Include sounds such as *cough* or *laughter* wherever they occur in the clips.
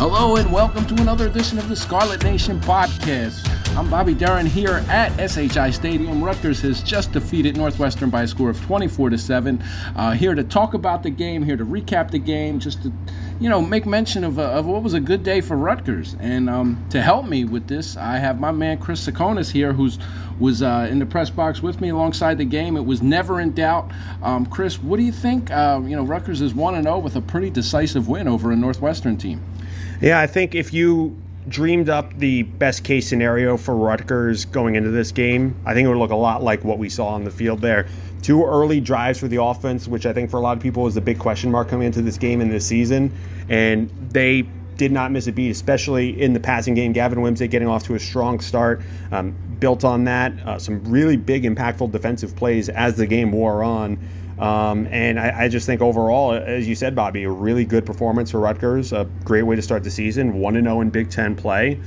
Hello and welcome to another edition of the Scarlet Nation podcast. I'm Bobby Deren here at SHI Stadium. Rutgers has just defeated Northwestern by a score of 24 to 7. Uh, here to talk about the game, here to recap the game, just to you know make mention of, uh, of what was a good day for Rutgers. And um, to help me with this, I have my man Chris Tsakonas here, who's was uh, in the press box with me alongside the game. It was never in doubt. Um, Chris, what do you think? Uh, you know, Rutgers is one and zero with a pretty decisive win over a Northwestern team. Yeah, I think if you dreamed up the best case scenario for Rutgers going into this game, I think it would look a lot like what we saw on the field there. Two early drives for the offense, which I think for a lot of people is the big question mark coming into this game and this season. And they did not miss a beat, especially in the passing game. Gavin Wimsatt getting off to a strong start, um, built on that. Uh, some really big, impactful defensive plays as the game wore on. Um, and I, I, just think overall, as you said, Bobby, a really good performance for Rutgers. A great way to start the season. 1 0 in Big Ten play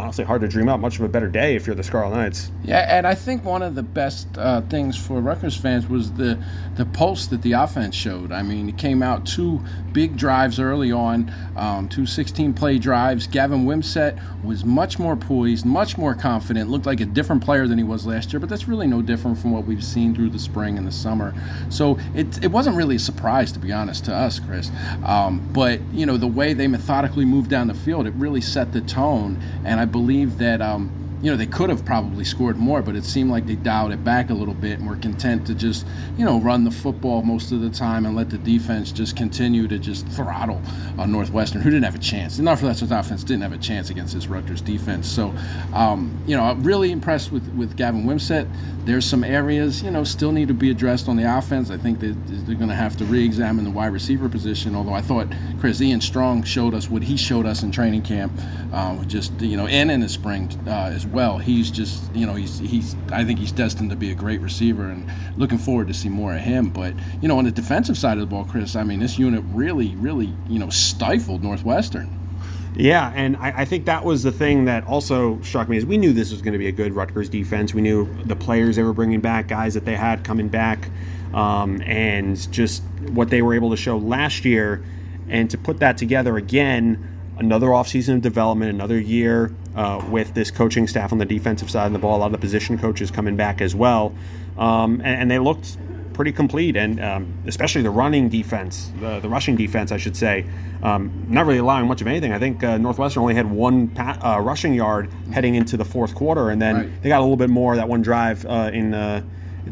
honestly hard to dream up much of a better day if you're the Scarlet Knights. Yeah, and I think one of the best uh, things for Rutgers fans was the the pulse that the offense showed. I mean, it came out two big drives early on, um, two 16 play drives. Gavin Wimsatt was much more poised, much more confident, looked like a different player than he was last year, but that's really no different from what we've seen through the spring and the summer. So it, it wasn't really a surprise, to be honest, to us, Chris. Um, but, you know, the way they methodically moved down the field, it really set the tone, and I believe that um, you know, they could have probably scored more, but it seemed like they dialed it back a little bit and were content to just, you know, run the football most of the time and let the defense just continue to just throttle uh, Northwestern, who didn't have a chance. The Northwestern offense didn't have a chance against this Rutgers defense. So, um, you know, I'm really impressed with, with Gavin Wimsatt. There's some areas, you know, still need to be addressed on the offense. I think that they're going to have to re examine the wide receiver position, although I thought Chris Ian Strong showed us what he showed us in training camp, uh, just, you know, and in the spring uh, as well. He's just, you know, he's he's. I think he's destined to be a great receiver, and looking forward to see more of him. But you know, on the defensive side of the ball, Chris, I mean, this unit really, really, you know, stifled Northwestern. Yeah, and I, I, think that was the thing that also struck me is we knew this was going to be a good Rutgers defense. We knew the players they were bringing back, guys that they had coming back, um, and just what they were able to show last year, and to put that together again another offseason of development, another year uh, with this coaching staff on the defensive side of the ball. A lot of the position coaches coming back as well, um, and, and, they looked pretty complete. And um, especially the running defense, the, the rushing defense, I should say, um, not really allowing much of anything. I think uh, Northwestern only had one uh, rushing yard heading into the fourth quarter, and then right. they got a little bit more that one drive uh, in uh,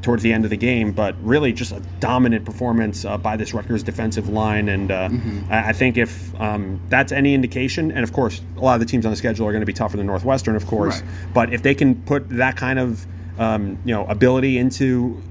towards the end of the game, but really just a dominant performance uh, by this Rutgers defensive line. And uh, mm-hmm. I, think if um, that's any indication, and of course, a lot of the teams on the schedule are going to be tougher than Northwestern, of course, right. but if they can put that kind of um, you know ability into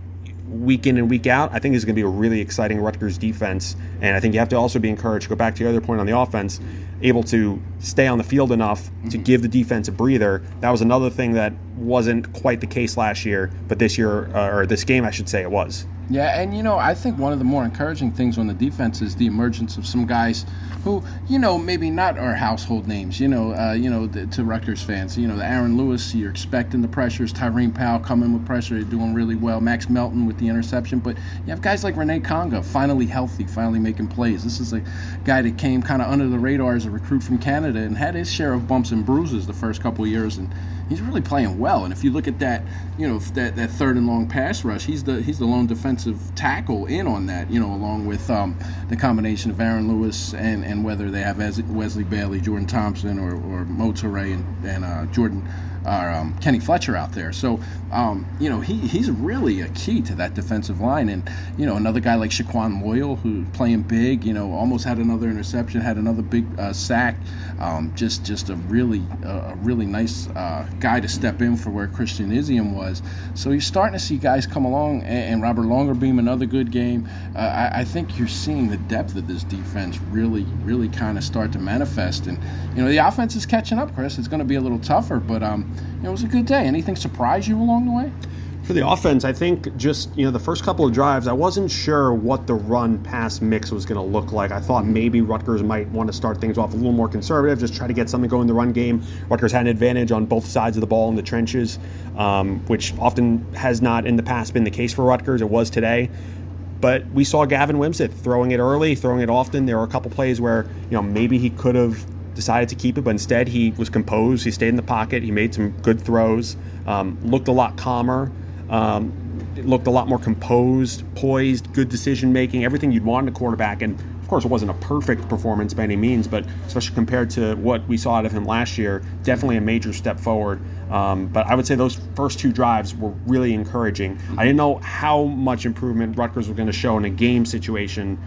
week in and week out, I think is going to be a really exciting Rutgers defense. And I think you have to also be encouraged to go back to your other point on the offense, able to stay on the field enough mm-hmm. to give the defense a breather. That was another thing that wasn't quite the case last year, but this year, uh, or this game, I should say, it was. Yeah, and you know, I think one of the more encouraging things on the defense is the emergence of some guys who, you know, maybe not are household names. You know, uh, you know, the, to Rutgers fans, you know, the Aaron Lewis, you're expecting the pressures. Tyreem Powell coming with pressure, doing really well. Max Melton with the interception, but you have guys like Rene Konga, finally healthy, finally making plays. This is a guy that came kind of under the radar as a recruit from Canada and had his share of bumps and bruises the first couple years, and he's really playing well. And if you look at that, you know, that, that third and long pass rush, he's the he's the lone defensive tackle in on that. You know, along with um, the combination of Aaron Lewis and, and whether they have Wesley Bailey, Jordan Thompson, or or Mo and, and uh, Jordan um, Kenny Fletcher out there. So, um, you know, he, he's really a key to that defensive line. And, you know, another guy like Shaquan Loyal, who playing big, you know, almost had another interception, had another big uh, sack. Um, just just a really uh, a really nice uh, guy to step in for where Christian Izien was. So you're starting to see guys come along, and, and Robert Longerbeam, another good game. Uh, I, I, think you're seeing the depth of this defense really, really kind of start to manifest. And, you know, the offense is catching up, Chris. It's going to be a little tougher, but, um, it was a good day. Anything surprise you along the way? For the offense, I think just you know the first couple of drives, I wasn't sure what the run pass mix was going to look like. I thought maybe Rutgers might want to start things off a little more conservative, just try to get something going in the run game. Rutgers had an advantage on both sides of the ball in the trenches, um, which often has not in the past been the case for Rutgers. It was today. But we saw Gavin Wimsatt throwing it early, throwing it often. There were a couple plays where you know maybe he could have decided to keep it, but instead he was composed. He stayed in the pocket. He made some good throws. Um, looked a lot calmer. Um, looked a lot more composed, poised, good decision making, everything you'd want in a quarterback. And of course, it wasn't a perfect performance by any means, but especially compared to what we saw out of him last year, definitely a major step forward. Um, but I would say those first two drives were really encouraging. I didn't know how much improvement Rutgers was going to show in a game situation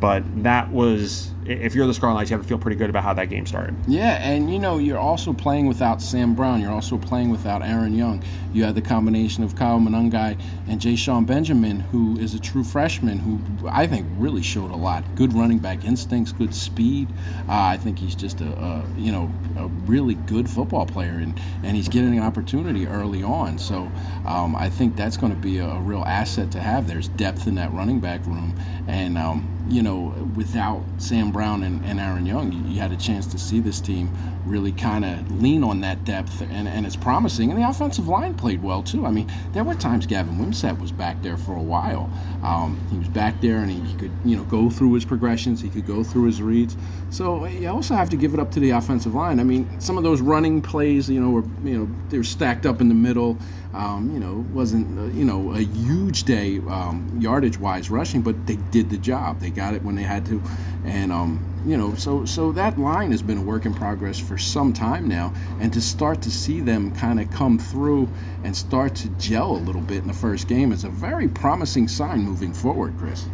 but that was, if you're the Scarlet Knights, you have to feel pretty good about how that game started. Yeah, and you know, you're also playing without Sam Brown. You're also playing without Aaron Young. You had the combination of Kyle Monangai and Ja'shon Benjamin, who is a true freshman, who I think really showed a lot. Good running back instincts, good speed. Uh, I think he's just a, a, you know a really good football player, and, and he's getting an opportunity early on. So um, I think that's going to be a, a, real asset to have. There's depth in that running back room, and um, you know, without Sam Brown and, and Aaron Young, you, had a chance to see this team really kind of lean on that depth, and, and it's promising. And the offensive line played well, too. I mean, there were times Gavin Wimsatt was back there for a while. Um, he was back there, and he, he, could, you know, go through his progressions. He could go through his reads. So you also have to give it up to the offensive line. I mean, some of those running plays, you know, were, you know, they were stacked up in the middle. Um, you know, wasn't, uh, you know, a huge day um, yardage-wise rushing, but they did the job. They got it when they had to, and um, you know, so so that line has been a work in progress for some time now, and to start to see them kind of come through and start to gel a little bit in the first game is a very promising sign moving forward, Chris.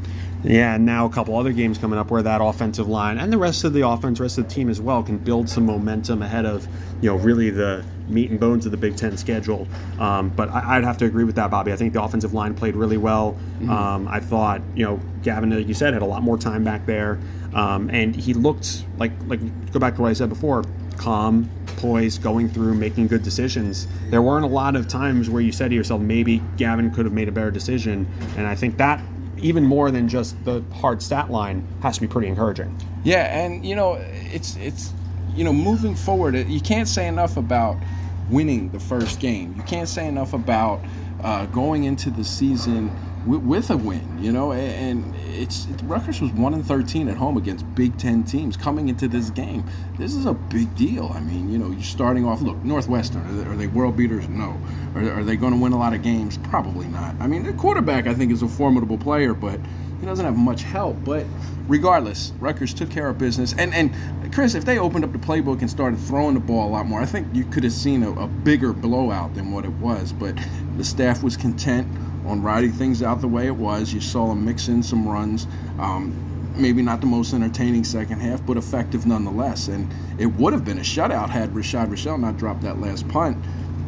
Yeah, and now a couple other games coming up where that offensive line and the rest of the offense, rest of the team as well, can build some momentum ahead of, you know, really the meat and bones of the Big Ten schedule. Um, but I, would have to agree with that, Bobby. I think the offensive line played really well. Mm-hmm. Um, I thought, you know, Gavin, like you said, had a lot more time back there, um, and he looked like like go back to what I said before, calm, poised, going through, making good decisions. There weren't a lot of times where you said to yourself, maybe Gavin could have made a better decision, and I think that even more than just the hard stat line has to be pretty encouraging. Yeah, and you know, it's it's you know, moving forward, you can't say enough about winning the first game. You can't say enough about uh, going into the season with, with, a win. You know, and it's it, Rutgers was one and thirteen at home against Big Ten teams coming into this game. This is a big deal. I mean, you know, you're starting off. Look, Northwestern are they, are they world beaters? No. Are, are they going to win a lot of games? Probably not. I mean, the quarterback I think is a formidable player, but he doesn't have much help. But regardless, Rutgers took care of business. And and Chris, if they opened up the playbook and started throwing the ball a lot more, I think you could have seen a, a bigger blowout than what it was. But the staff was content on riding things out the way it was. You saw them mix in some runs. Um, maybe not the most entertaining second half, but effective nonetheless. And it would have been a shutout had Rashad Rochelle not dropped that last punt.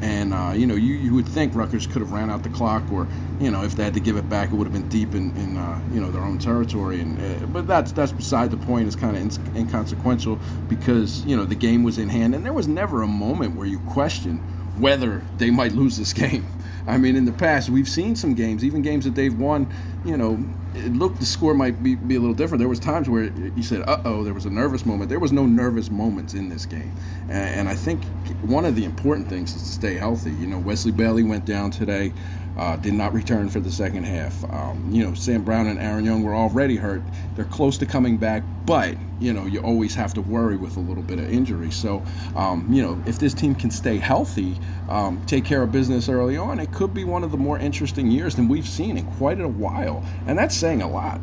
And uh, you know, you, you would think Rutgers could have ran out the clock, or you know, if they had to give it back, it would have been deep in, in uh, you know their own territory. And uh, but that's that's beside the point. It's kind of in, inconsequential because you know the game was in hand, and there was never a moment where you questioned whether they might lose this *laughs* game. I mean, in the past, we've seen some games, even games that they've won. You know, it looked the score might be, be a little different. There was times where you said, "Uh oh," there was a nervous moment. There was no nervous moments in this game, and, and I think one of the important things is to stay healthy. You know, Wesley Bailey went down today uh, did not return for the second half. Um, you know, Sam Brown and Aaron Young were already hurt. They're close to coming back, but you know, you always have to worry with a little bit of injury. So, um, you know, if this team can stay healthy, um, take care of business early on, it could be one of the more interesting years than we've seen in quite a while, and that's saying a lot.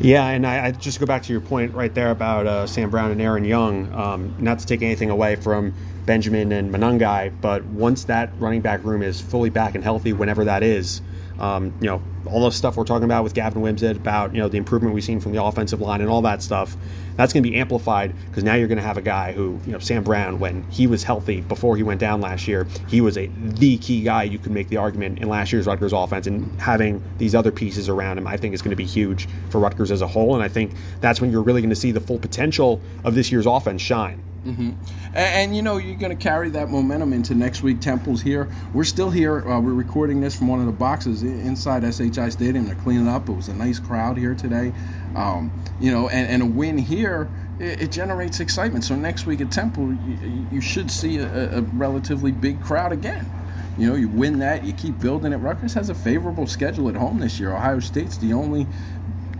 Yeah, and I, I, just go back to your point right there about uh, Sam Brown and Aaron Young. Um, not to take anything away from Benjamin and Monangai, but once that running back room is fully back and healthy, whenever that is, um, you know, all the stuff we're talking about with Gavin Wimsatt about you know the improvement we've seen from the offensive line and all that stuff, that's going to be amplified because now you're going to have a guy who you know Sam Brown when he was healthy before he went down last year, he was a the key guy. You could make the argument in last year's Rutgers offense, and having these other pieces around him, I think is going to be huge for Rutgers as a whole. And I think that's when you're really going to see the full potential of this year's offense shine. Mm-hmm. And, and, you know you're going to carry that momentum into next week. Temple's here. We're still here. Uh, we're recording this from one of the boxes inside SHI Stadium. They're cleaning up. It was a nice crowd here today. Um, you know, and, and, a win here it, it, generates excitement. So next week at Temple, you, you should see a, a, relatively big crowd again. You know, you win that, you keep building it. Rutgers has a favorable schedule at home this year. Ohio State's the only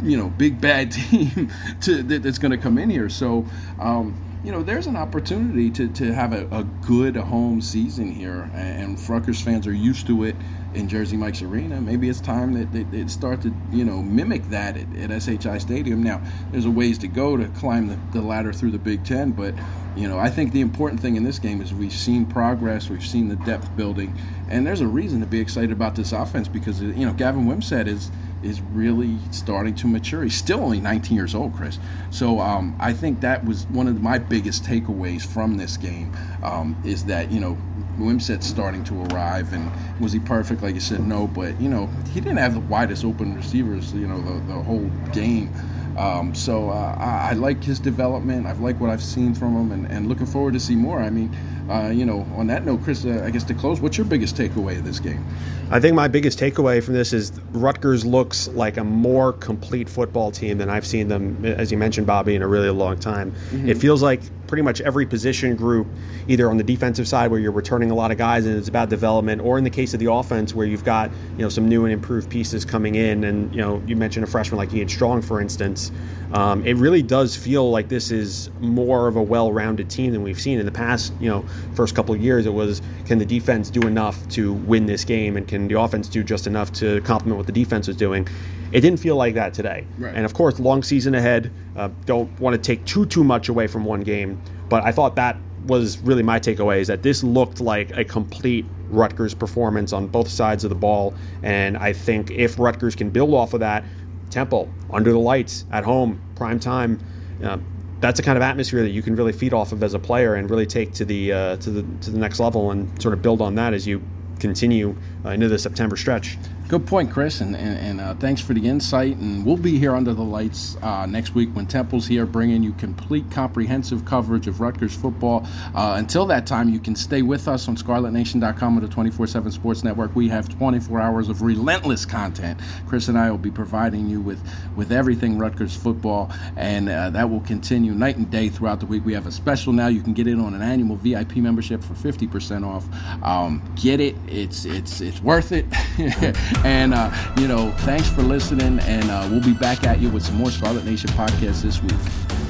you know big bad *laughs* team to, that, that's going to come in here. So um, you know, there's an opportunity to, to have a, a good home season here, and, and Rutgers fans are used to it in Jersey Mike's Arena. Maybe it's time that they, they start to, you know, mimic that at, at, SHI Stadium. Now, there's a ways to go to climb the, the ladder through the Big Ten, but, you know, I think the important thing in this game is we've seen progress, we've seen the depth building, and there's a reason to be excited about this offense because, you know, Gavin Wimsatt is – is really starting to mature. He's still only 19 years old, Chris. So um, I think that was one of my biggest takeaways from this game um, is that you know Wimsatt's starting to arrive, and was he perfect? Like you said, no, but you know he didn't have the widest open receivers, you know, the, the whole game. Um, so uh, I, I, like his development. I've liked what I've seen from him, and, and looking forward to see more. I mean, uh, you know, on that note, Chris, uh, I guess to close, what's your biggest takeaway of this game? I think my biggest takeaway from this is Rutgers looks like a more complete football team than I've seen them, as you mentioned, Bobby, in a really long time. Mm-hmm. It feels like pretty much every position group, either on the defensive side where you're returning a lot of guys and it's about development, or in the case of the offense where you've got you know some new and improved pieces coming in. And you know you mentioned a freshman like Ian Strong, for instance. Um, it really does feel like this is more of a well-rounded team than we've seen in the past. You know, first couple of years it was can the defense do enough to win this game, and can the offense do just enough to complement what the defense was doing? It didn't feel like that today. Right. And of course, long season ahead. Uh, don't want to take too too much away from one game, but I thought that was really my takeaway is that this looked like a complete Rutgers performance on both sides of the ball. And I think if Rutgers can build off of that, Temple under the lights at home, prime time. Uh, that's the kind of atmosphere that you can really feed off of as a player and really take to the uh, to the to the next level and sort of build on that as you continue uh, into the September stretch. Good point, Chris, and, and, and uh, thanks for the insight. And we'll be here under the lights uh, next week when Temple's here, bringing you complete, comprehensive coverage of Rutgers football. Uh, until that time, you can stay with us on ScarletNation.com or the 24/7 Sports Network. We have 24 hours of relentless content. Chris and I will be providing you with with everything Rutgers football, and uh, that will continue night and day throughout the week. We have a special now. You can get in on an annual VIP membership for 50% off. Um, get it. It's it's it's worth it. *laughs* And, uh, you know, thanks for listening. And uh, we'll be back at you with some more Scarlet Nation podcasts this week.